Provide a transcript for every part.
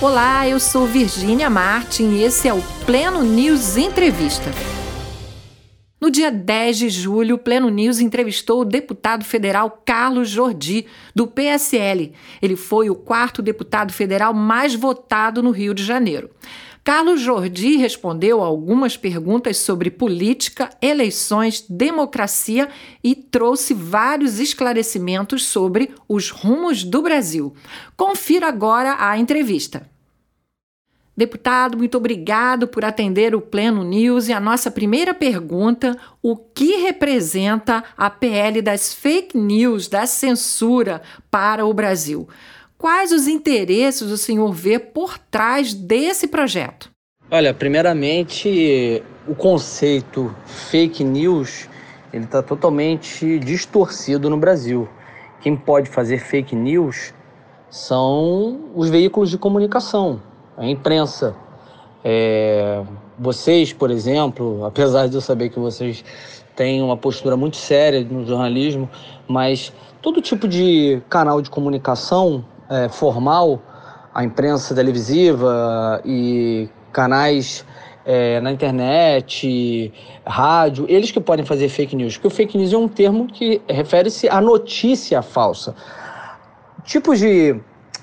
Olá, eu sou Virgínia Martin e esse é o Pleno News Entrevista. No dia 10 de julho, o Pleno News entrevistou o deputado federal Carlos Jordi, do PSL. Ele foi o quarto deputado federal mais votado no Rio de Janeiro. Carlos Jordi respondeu algumas perguntas sobre política, eleições, democracia e trouxe vários esclarecimentos sobre os rumos do Brasil. Confira agora a entrevista. Deputado, muito obrigado por atender o Pleno News. E a nossa primeira pergunta: o que representa a PL das fake news, da censura para o Brasil? Quais os interesses o senhor vê por trás desse projeto? Olha, primeiramente, o conceito fake news ele está totalmente distorcido no Brasil. Quem pode fazer fake news são os veículos de comunicação, a imprensa. É, vocês, por exemplo, apesar de eu saber que vocês têm uma postura muito séria no jornalismo, mas todo tipo de canal de comunicação é, formal, a imprensa televisiva e canais é, na internet, rádio, eles que podem fazer fake news, porque o fake news é um termo que refere-se à notícia falsa. Tipos de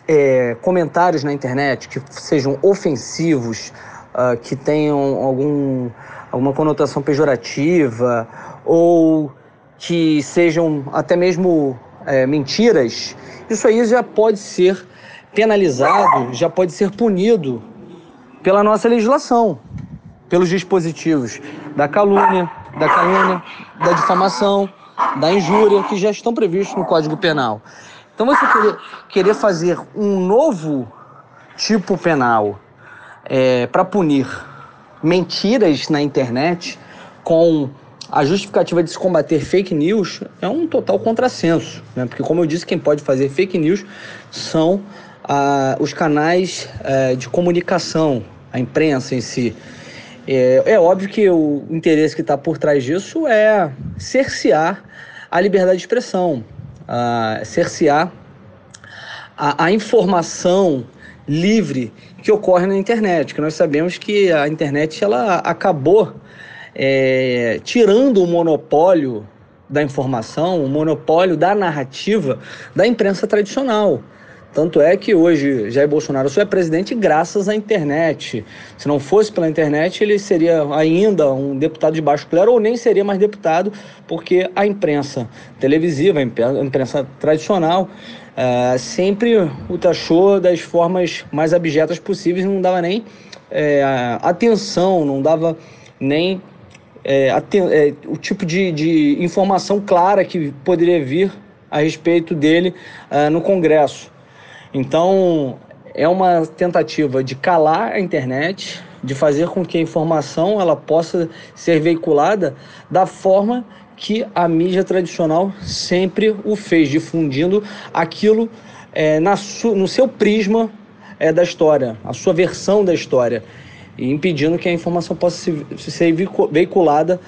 é, comentários na internet que sejam ofensivos, uh, que tenham algum, alguma conotação pejorativa ou que sejam até mesmo é, mentiras, isso aí já pode ser penalizado, já pode ser punido pela nossa legislação, pelos dispositivos da calúnia, da calúnia, da difamação, da injúria, que já estão previstos no Código Penal. Então você querer, querer fazer um novo tipo penal é, para punir mentiras na internet com a justificativa de se combater fake news é um total contrassenso, né? porque como eu disse, quem pode fazer fake news são ah, os canais eh, de comunicação, a imprensa em si. É, é óbvio que o interesse que está por trás disso é cercear a liberdade de expressão, uh, cercear a, a, informação livre que ocorre na internet, que nós sabemos que a internet ela acabou é, tirando o monopólio da informação, o monopólio da narrativa da imprensa tradicional. Tanto é que hoje Jair Bolsonaro só é presidente graças à internet. Se não fosse pela internet, ele seria ainda um deputado de baixo clero ou nem seria mais deputado, porque a imprensa televisiva, a imprensa tradicional, é, sempre o taxou das formas mais abjetas possíveis, não dava nem é, atenção, não dava nem é, é, o tipo de, de, informação clara que poderia vir a respeito dele é, no Congresso. Então, é uma tentativa de calar a internet, de fazer com que a informação ela possa ser veiculada da forma que a mídia tradicional sempre o fez, difundindo aquilo é, na no seu prisma é, da história, a sua versão da história, e impedindo que a informação possa se, ser veiculada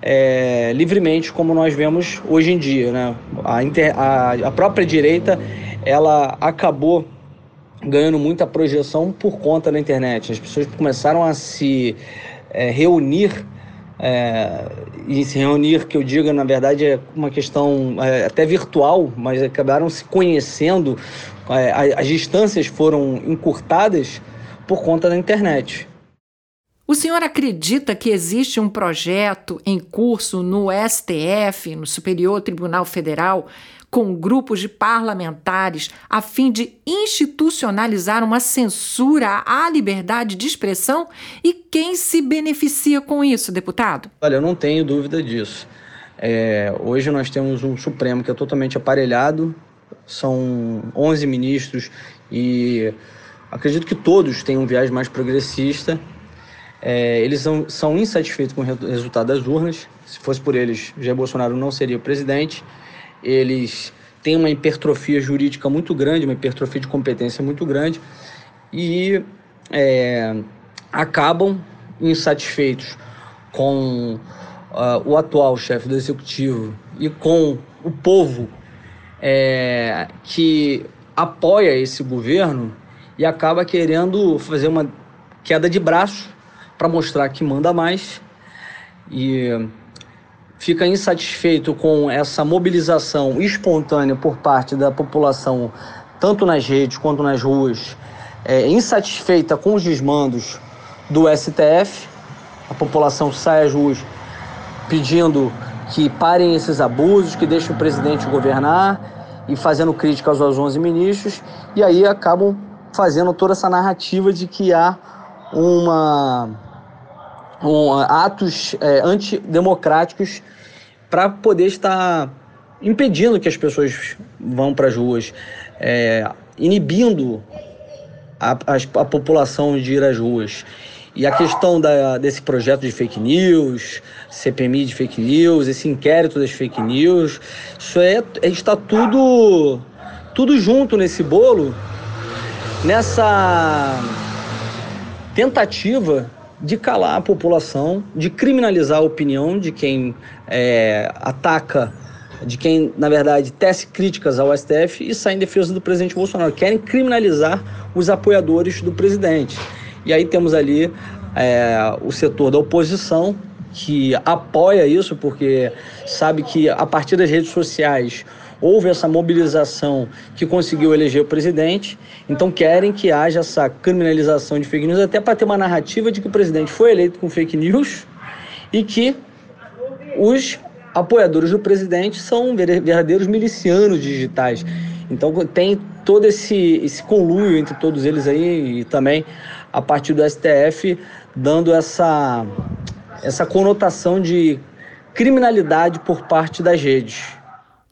é, livremente, como nós vemos hoje em dia. Né? A, inter, a, a própria direita ela acabou ganhando muita projeção por conta da internet. As pessoas começaram a se é, reunir é, e se reunir, que eu diga, na verdade, é uma questão é, até virtual, mas acabaram se conhecendo, é, as distâncias foram encurtadas por conta da internet. O senhor acredita que existe um projeto em curso no STF, no Superior Tribunal Federal, com grupos de parlamentares a fim de institucionalizar uma censura à liberdade de expressão? E quem se beneficia com isso, deputado? Olha, eu não tenho dúvida disso. É, hoje nós temos um Supremo que é totalmente aparelhado, são 11 ministros e acredito que todos têm um viés mais progressista. É, eles são, são insatisfeitos com o resultado das urnas. Se fosse por eles, Jair Bolsonaro não seria presidente eles têm uma hipertrofia jurídica muito grande, uma hipertrofia de competência muito grande e é, acabam insatisfeitos com uh, o atual chefe do executivo e com o povo é, que apoia esse governo e acaba querendo fazer uma queda de braço para mostrar que manda mais e fica insatisfeito com essa mobilização espontânea por parte da população, tanto nas redes quanto nas ruas, é, insatisfeita com os desmandos do STF. A população sai às ruas pedindo que parem esses abusos, que deixem o presidente governar e fazendo críticas aos 11 ministros, e aí acabam fazendo toda essa narrativa de que há uma um, atos é, antidemocráticos para poder estar impedindo que as pessoas vão para as ruas, é, inibindo a, a, a, população de ir às ruas. E a questão da, desse projeto de fake news, CPMI de fake news, esse inquérito das fake news, isso é, está tudo, tudo junto nesse bolo, nessa tentativa de calar a população, de criminalizar a opinião de quem é, ataca, de quem, na verdade, tece críticas ao STF e sai em defesa do presidente Bolsonaro. Querem criminalizar os apoiadores do presidente. E aí temos ali é, o setor da oposição, que apoia isso, porque sabe que a partir das redes sociais houve essa mobilização que conseguiu eleger o presidente, então querem que haja essa criminalização de fake news, até para ter uma narrativa de que o presidente foi eleito com fake news e que os apoiadores do presidente são verdadeiros milicianos digitais. Então tem todo esse, esse conluio entre todos eles aí e também a partir do STF dando essa, essa conotação de criminalidade por parte das redes.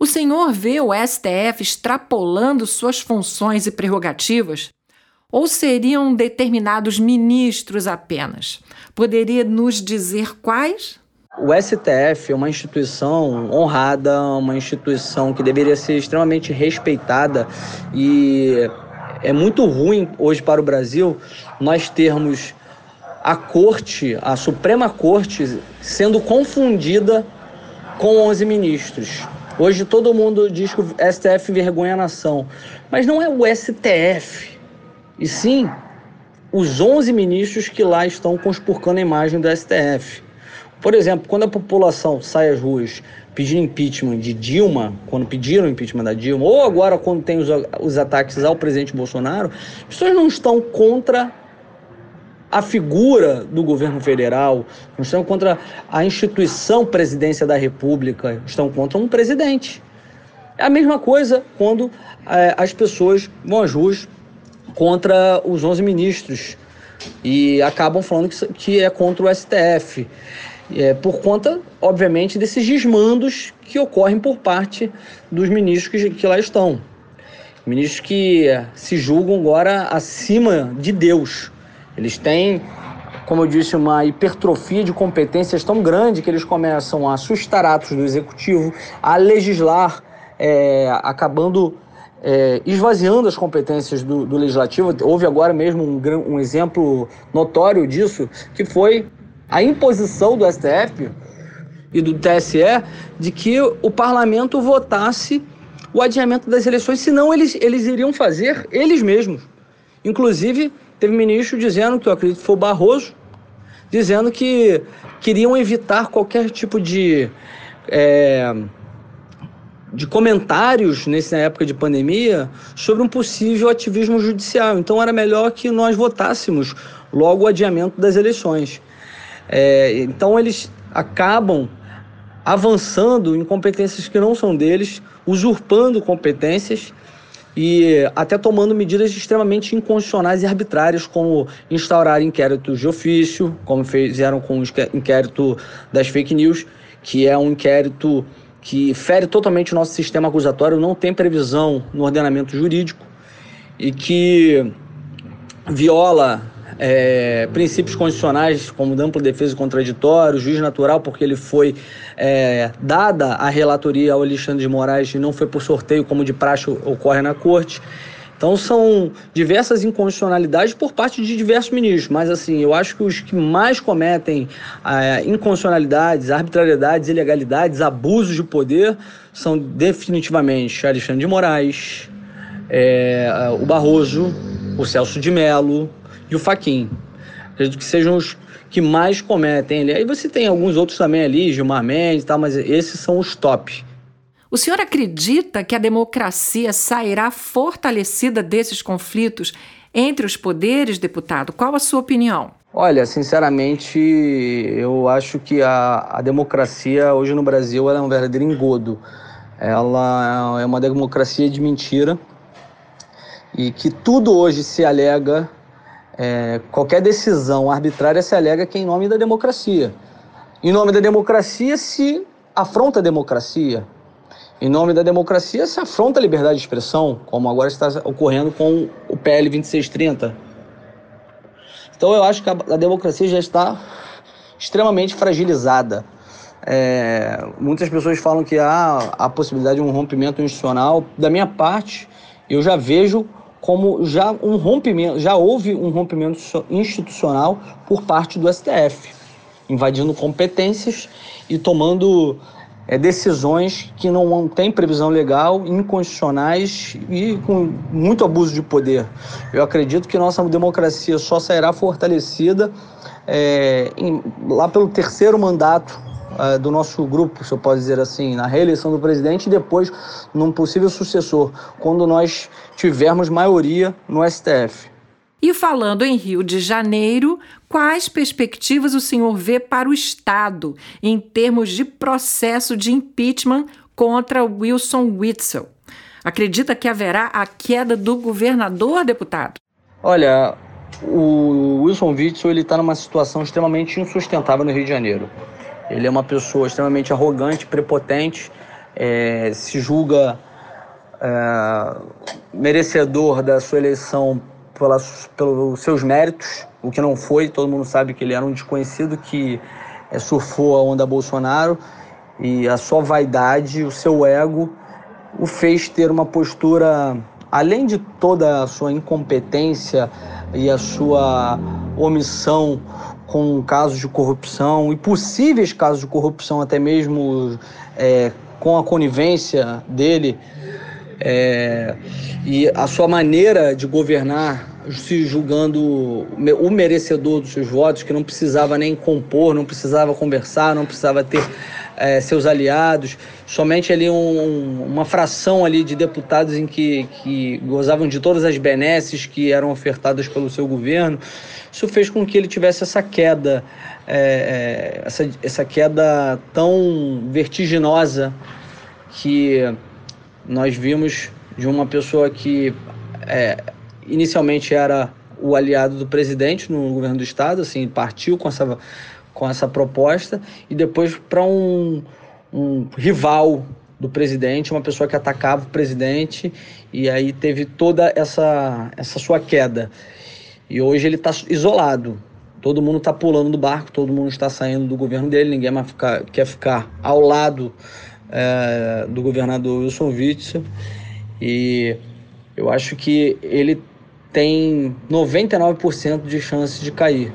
O senhor vê o STF extrapolando suas funções e prerrogativas? Ou seriam determinados ministros apenas? Poderia nos dizer quais? O STF é uma instituição honrada, uma instituição que deveria ser extremamente respeitada e é muito ruim hoje para o Brasil nós termos a corte, a Suprema Corte, sendo confundida com 11 ministros. Hoje todo mundo diz que o STF envergonha a nação, mas não é o STF, e sim os 11 ministros que lá estão conspurcando a imagem do STF. Por exemplo, quando a população sai às ruas pedindo impeachment de Dilma, quando pediram impeachment da Dilma, ou agora quando tem os, os ataques ao presidente Bolsonaro, as pessoas não estão contra a figura do governo federal, não estão contra a instituição presidência da República, estão contra um presidente. É a mesma coisa quando é, as pessoas vão às ruas contra os 11 ministros e acabam falando que, que é contra o STF. É, por conta, obviamente, desses desmandos que ocorrem por parte dos ministros que, que lá estão. Ministros que se julgam agora acima de Deus. Eles têm, como eu disse, uma hipertrofia de competências tão grande que eles começam a assustar atos do executivo, a legislar, é, acabando é, esvaziando as competências do, do, legislativo. Houve agora mesmo um, um exemplo notório disso, que foi a imposição do STF e do TSE de que o parlamento votasse o adiamento das eleições, senão eles, eles iriam fazer eles mesmos. Inclusive, Teve ministro dizendo, que eu acredito que foi o Barroso, dizendo que queriam evitar qualquer tipo de, é, de comentários nessa época de pandemia sobre um possível ativismo judicial. Então era melhor que nós votássemos logo o adiamento das eleições. É, então eles acabam avançando em competências que não são deles, usurpando competências e até tomando medidas extremamente inconstitucionais e arbitrárias, como instaurar inquéritos de ofício, como fizeram com o inquérito das fake news, que é um inquérito que fere totalmente o nosso sistema acusatório, não tem previsão no ordenamento jurídico e que viola é, princípios constitucionais como ampla defesa e contraditório, juiz natural, porque ele foi é, dada a relatoria ao Alexandre de Moraes e não foi por sorteio, como de praxe ocorre na corte. Então são diversas inconstitucionalidades por parte de diversos ministros, mas assim, eu acho que os que mais cometem é, inconstitucionalidades, arbitrariedades, ilegalidades, abusos de poder são definitivamente Alexandre de Moraes, é, o Barroso, o Celso de Mello e o Faquin. Acredito que sejam os que mais cometem ali. Aí você tem alguns outros também ali, Gilmar Mendes e tal, mas esses são os top. O senhor acredita que a democracia sairá fortalecida desses conflitos entre os poderes, deputado? Qual a sua opinião? Olha, sinceramente, eu acho que a, a democracia hoje no Brasil é um verdadeiro engodo. Ela é uma democracia de mentira e que tudo hoje se alega, é, qualquer decisão arbitrária se alega que é em nome da democracia. Em nome da democracia se afronta a democracia. Em nome da democracia, se afronta a liberdade de expressão, como agora está ocorrendo com o PL 2630. Então eu acho que a, a democracia já está extremamente fragilizada. É, muitas pessoas falam que há a possibilidade de um rompimento institucional. Da minha parte, eu já vejo como já um rompimento, já houve um rompimento institucional por parte do STF, invadindo competências e tomando é, decisões que não têm previsão legal, inconstitucionais e com muito abuso de poder. Eu acredito que nossa democracia só sairá fortalecida é, em, lá pelo terceiro mandato é, do nosso grupo, se eu posso dizer assim, na reeleição do presidente e depois num possível sucessor, quando nós tivermos maioria no STF. E falando em Rio de Janeiro, quais perspectivas o senhor vê para o Estado em termos de processo de impeachment contra Wilson Witzel? Acredita que haverá a queda do governador, deputado? Olha, o Wilson Witzel está numa situação extremamente insustentável no Rio de Janeiro. Ele é uma pessoa extremamente arrogante, prepotente, é, se julga é, merecedor da sua eleição pelas, pelos seus méritos, o que não foi. Todo mundo sabe que ele era um desconhecido que é, surfou a onda Bolsonaro e a sua vaidade, o seu ego, o fez ter uma postura, além de toda a sua incompetência e a sua omissão com casos de corrupção e possíveis casos de corrupção, até mesmo é, com a conivência dele. É, e a sua maneira de governar se julgando o merecedor dos seus votos, que não precisava nem compor, não precisava conversar, não precisava ter é, seus aliados, somente ali um, uma fração ali de deputados em que, que gozavam de todas as benesses que eram ofertadas pelo seu governo. Isso fez com que ele tivesse essa queda, é, essa, essa queda tão vertiginosa que nós vimos de uma pessoa que é, inicialmente era o aliado do presidente no governo do estado, assim, partiu com essa, com essa proposta e depois para um, um rival do presidente, uma pessoa que atacava o presidente e aí teve toda essa, essa sua queda. E hoje ele está isolado. Todo mundo está pulando do barco, todo mundo está saindo do governo dele, ninguém mais ficar, quer ficar ao lado é, do governador Wilson Witzel. E eu acho que ele tem 99% de chance de cair.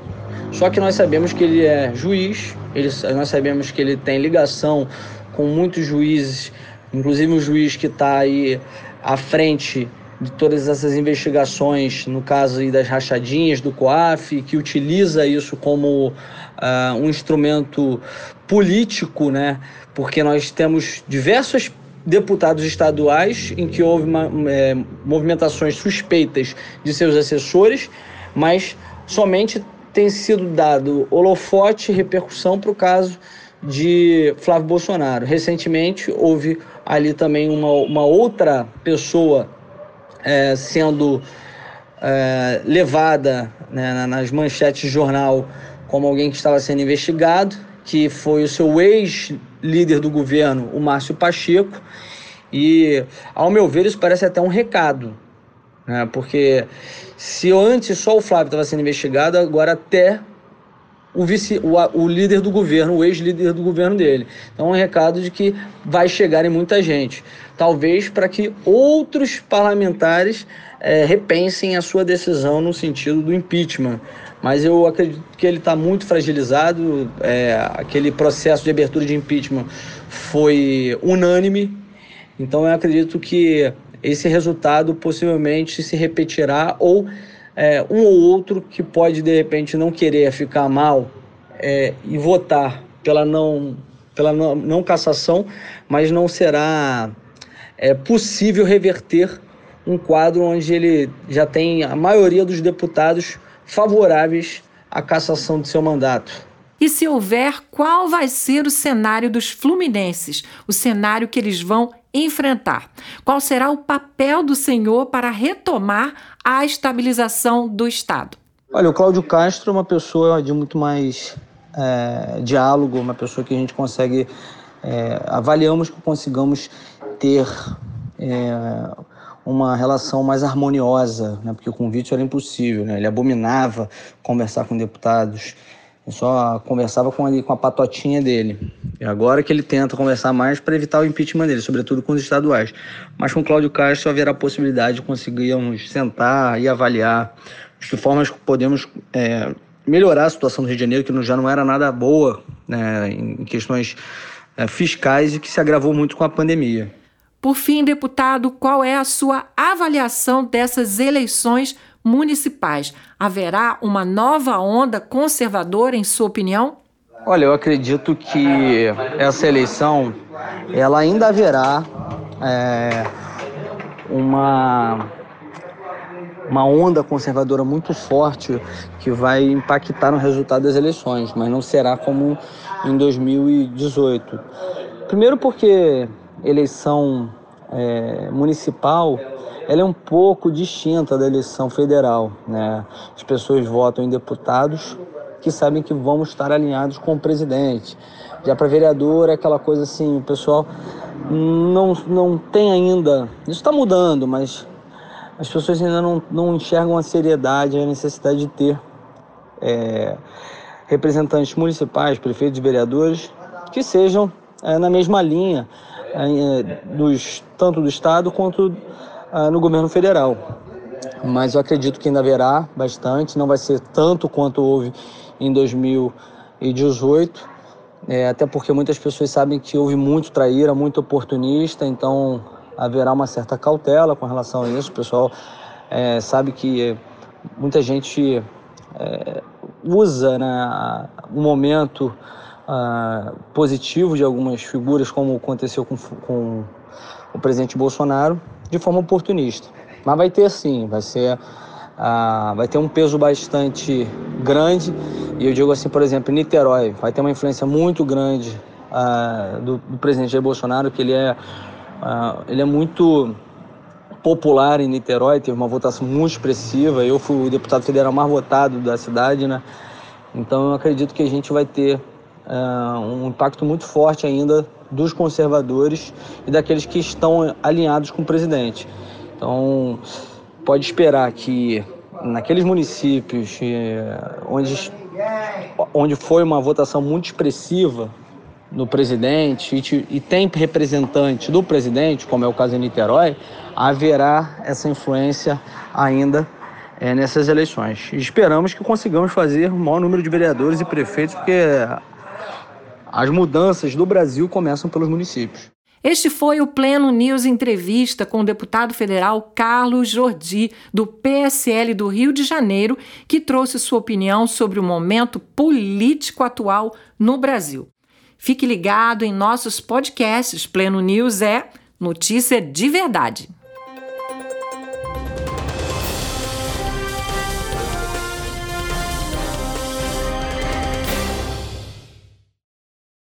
Só que nós sabemos que ele é juiz, ele, nós sabemos que ele tem ligação com muitos juízes, inclusive o juiz que está aí à frente de todas essas investigações, no caso das rachadinhas do COAF, que utiliza isso como uh, um instrumento político, né? Porque nós temos diversas deputados estaduais em que houve uma, é, movimentações suspeitas de seus assessores, mas somente tem sido dado holofote e repercussão para o caso de Flávio Bolsonaro. Recentemente houve ali também uma, uma outra pessoa é, sendo é, levada né, nas manchetes de jornal como alguém que estava sendo investigado, que foi o seu ex líder do governo, o Márcio Pacheco, e, ao meu ver, isso parece até um recado, né? porque se antes só o Flávio estava sendo investigado, agora até o, vice, o, o líder do governo, o ex-líder do governo dele. Então, é um recado de que vai chegar em muita gente. Talvez para que outros parlamentares é, repensem a sua decisão no sentido do impeachment mas eu acredito que ele está muito fragilizado. É, aquele processo de abertura de impeachment foi unânime, então eu acredito que esse resultado possivelmente se repetirá ou é, um ou outro que pode de repente não querer ficar mal é, e votar pela não, pela não, não cassação, mas não será é, possível reverter um quadro onde ele já tem a maioria dos deputados favoráveis à cassação de seu mandato. E se houver, qual vai ser o cenário dos fluminenses, o cenário que eles vão enfrentar? Qual será o papel do senhor para retomar a estabilização do Estado? Olha, o Cláudio Castro é uma pessoa de muito mais é, diálogo, uma pessoa que a gente consegue, é, avaliamos que consigamos ter é, uma relação mais harmoniosa, né? porque o Vítor era impossível, né? ele abominava conversar com deputados, ele só conversava com, ali, com a patotinha dele. E agora que ele tenta conversar mais para evitar o impeachment dele, sobretudo com os estaduais. Mas com Cláudio Castro haverá possibilidade de conseguirmos sentar e avaliar de que formas podemos é, melhorar a situação do Rio de Janeiro, que já não era nada boa né, em questões é, fiscais e que se agravou muito com a pandemia. Por fim, deputado, qual é a sua avaliação dessas eleições municipais? Haverá uma nova onda conservadora, em sua opinião? Olha, eu acredito que essa eleição ela ainda haverá é, uma uma onda conservadora muito forte que vai impactar no resultado das eleições, mas não será como em 2018. Primeiro porque eleição é, municipal ela é um pouco distinta da eleição federal. Né? As pessoas votam em deputados que sabem que vamos estar alinhados com o presidente. Já para vereador é aquela coisa assim, o pessoal não, não tem ainda. Isso está mudando, mas as pessoas ainda não, não enxergam a seriedade, a necessidade de ter é, representantes municipais, prefeitos vereadores que sejam é, na mesma linha é, dos, tanto do Estado quanto é, no governo federal. Mas eu acredito que ainda haverá bastante, não vai ser tanto quanto houve em 2018, é, até porque muitas pessoas sabem que houve muito traíra, muito oportunista, então haverá uma certa cautela com relação a isso. O pessoal é, sabe que muita gente é, usa né, o momento uh, positivo de algumas figuras, como aconteceu com, com o presidente Bolsonaro, de forma oportunista. Mas vai ter sim, vai ser uh, vai ter um peso bastante grande. E eu digo assim, por exemplo, Niterói vai ter uma influência muito grande uh, do, do, presidente Jair Bolsonaro, que ele é Uh, ele é muito popular em Niterói, teve uma votação muito expressiva. Eu fui o deputado federal mais votado da cidade, né? Então eu acredito que a gente vai ter uh, um impacto muito forte ainda dos conservadores e daqueles que estão alinhados com o presidente. Então pode esperar que naqueles municípios eh, onde, onde foi uma votação muito expressiva no presidente e, e tem representante do presidente, como é o caso em Niterói, haverá essa influência ainda é, nessas eleições. E esperamos que consigamos fazer o maior número de vereadores e prefeitos, porque as mudanças do Brasil começam pelos municípios. Este foi o Pleno News Entrevista com o deputado federal Carlos Jordi, do PSL do Rio de Janeiro, que trouxe sua opinião sobre o momento político atual no Brasil. Fique ligado em nossos podcasts. Pleno News é notícia de verdade.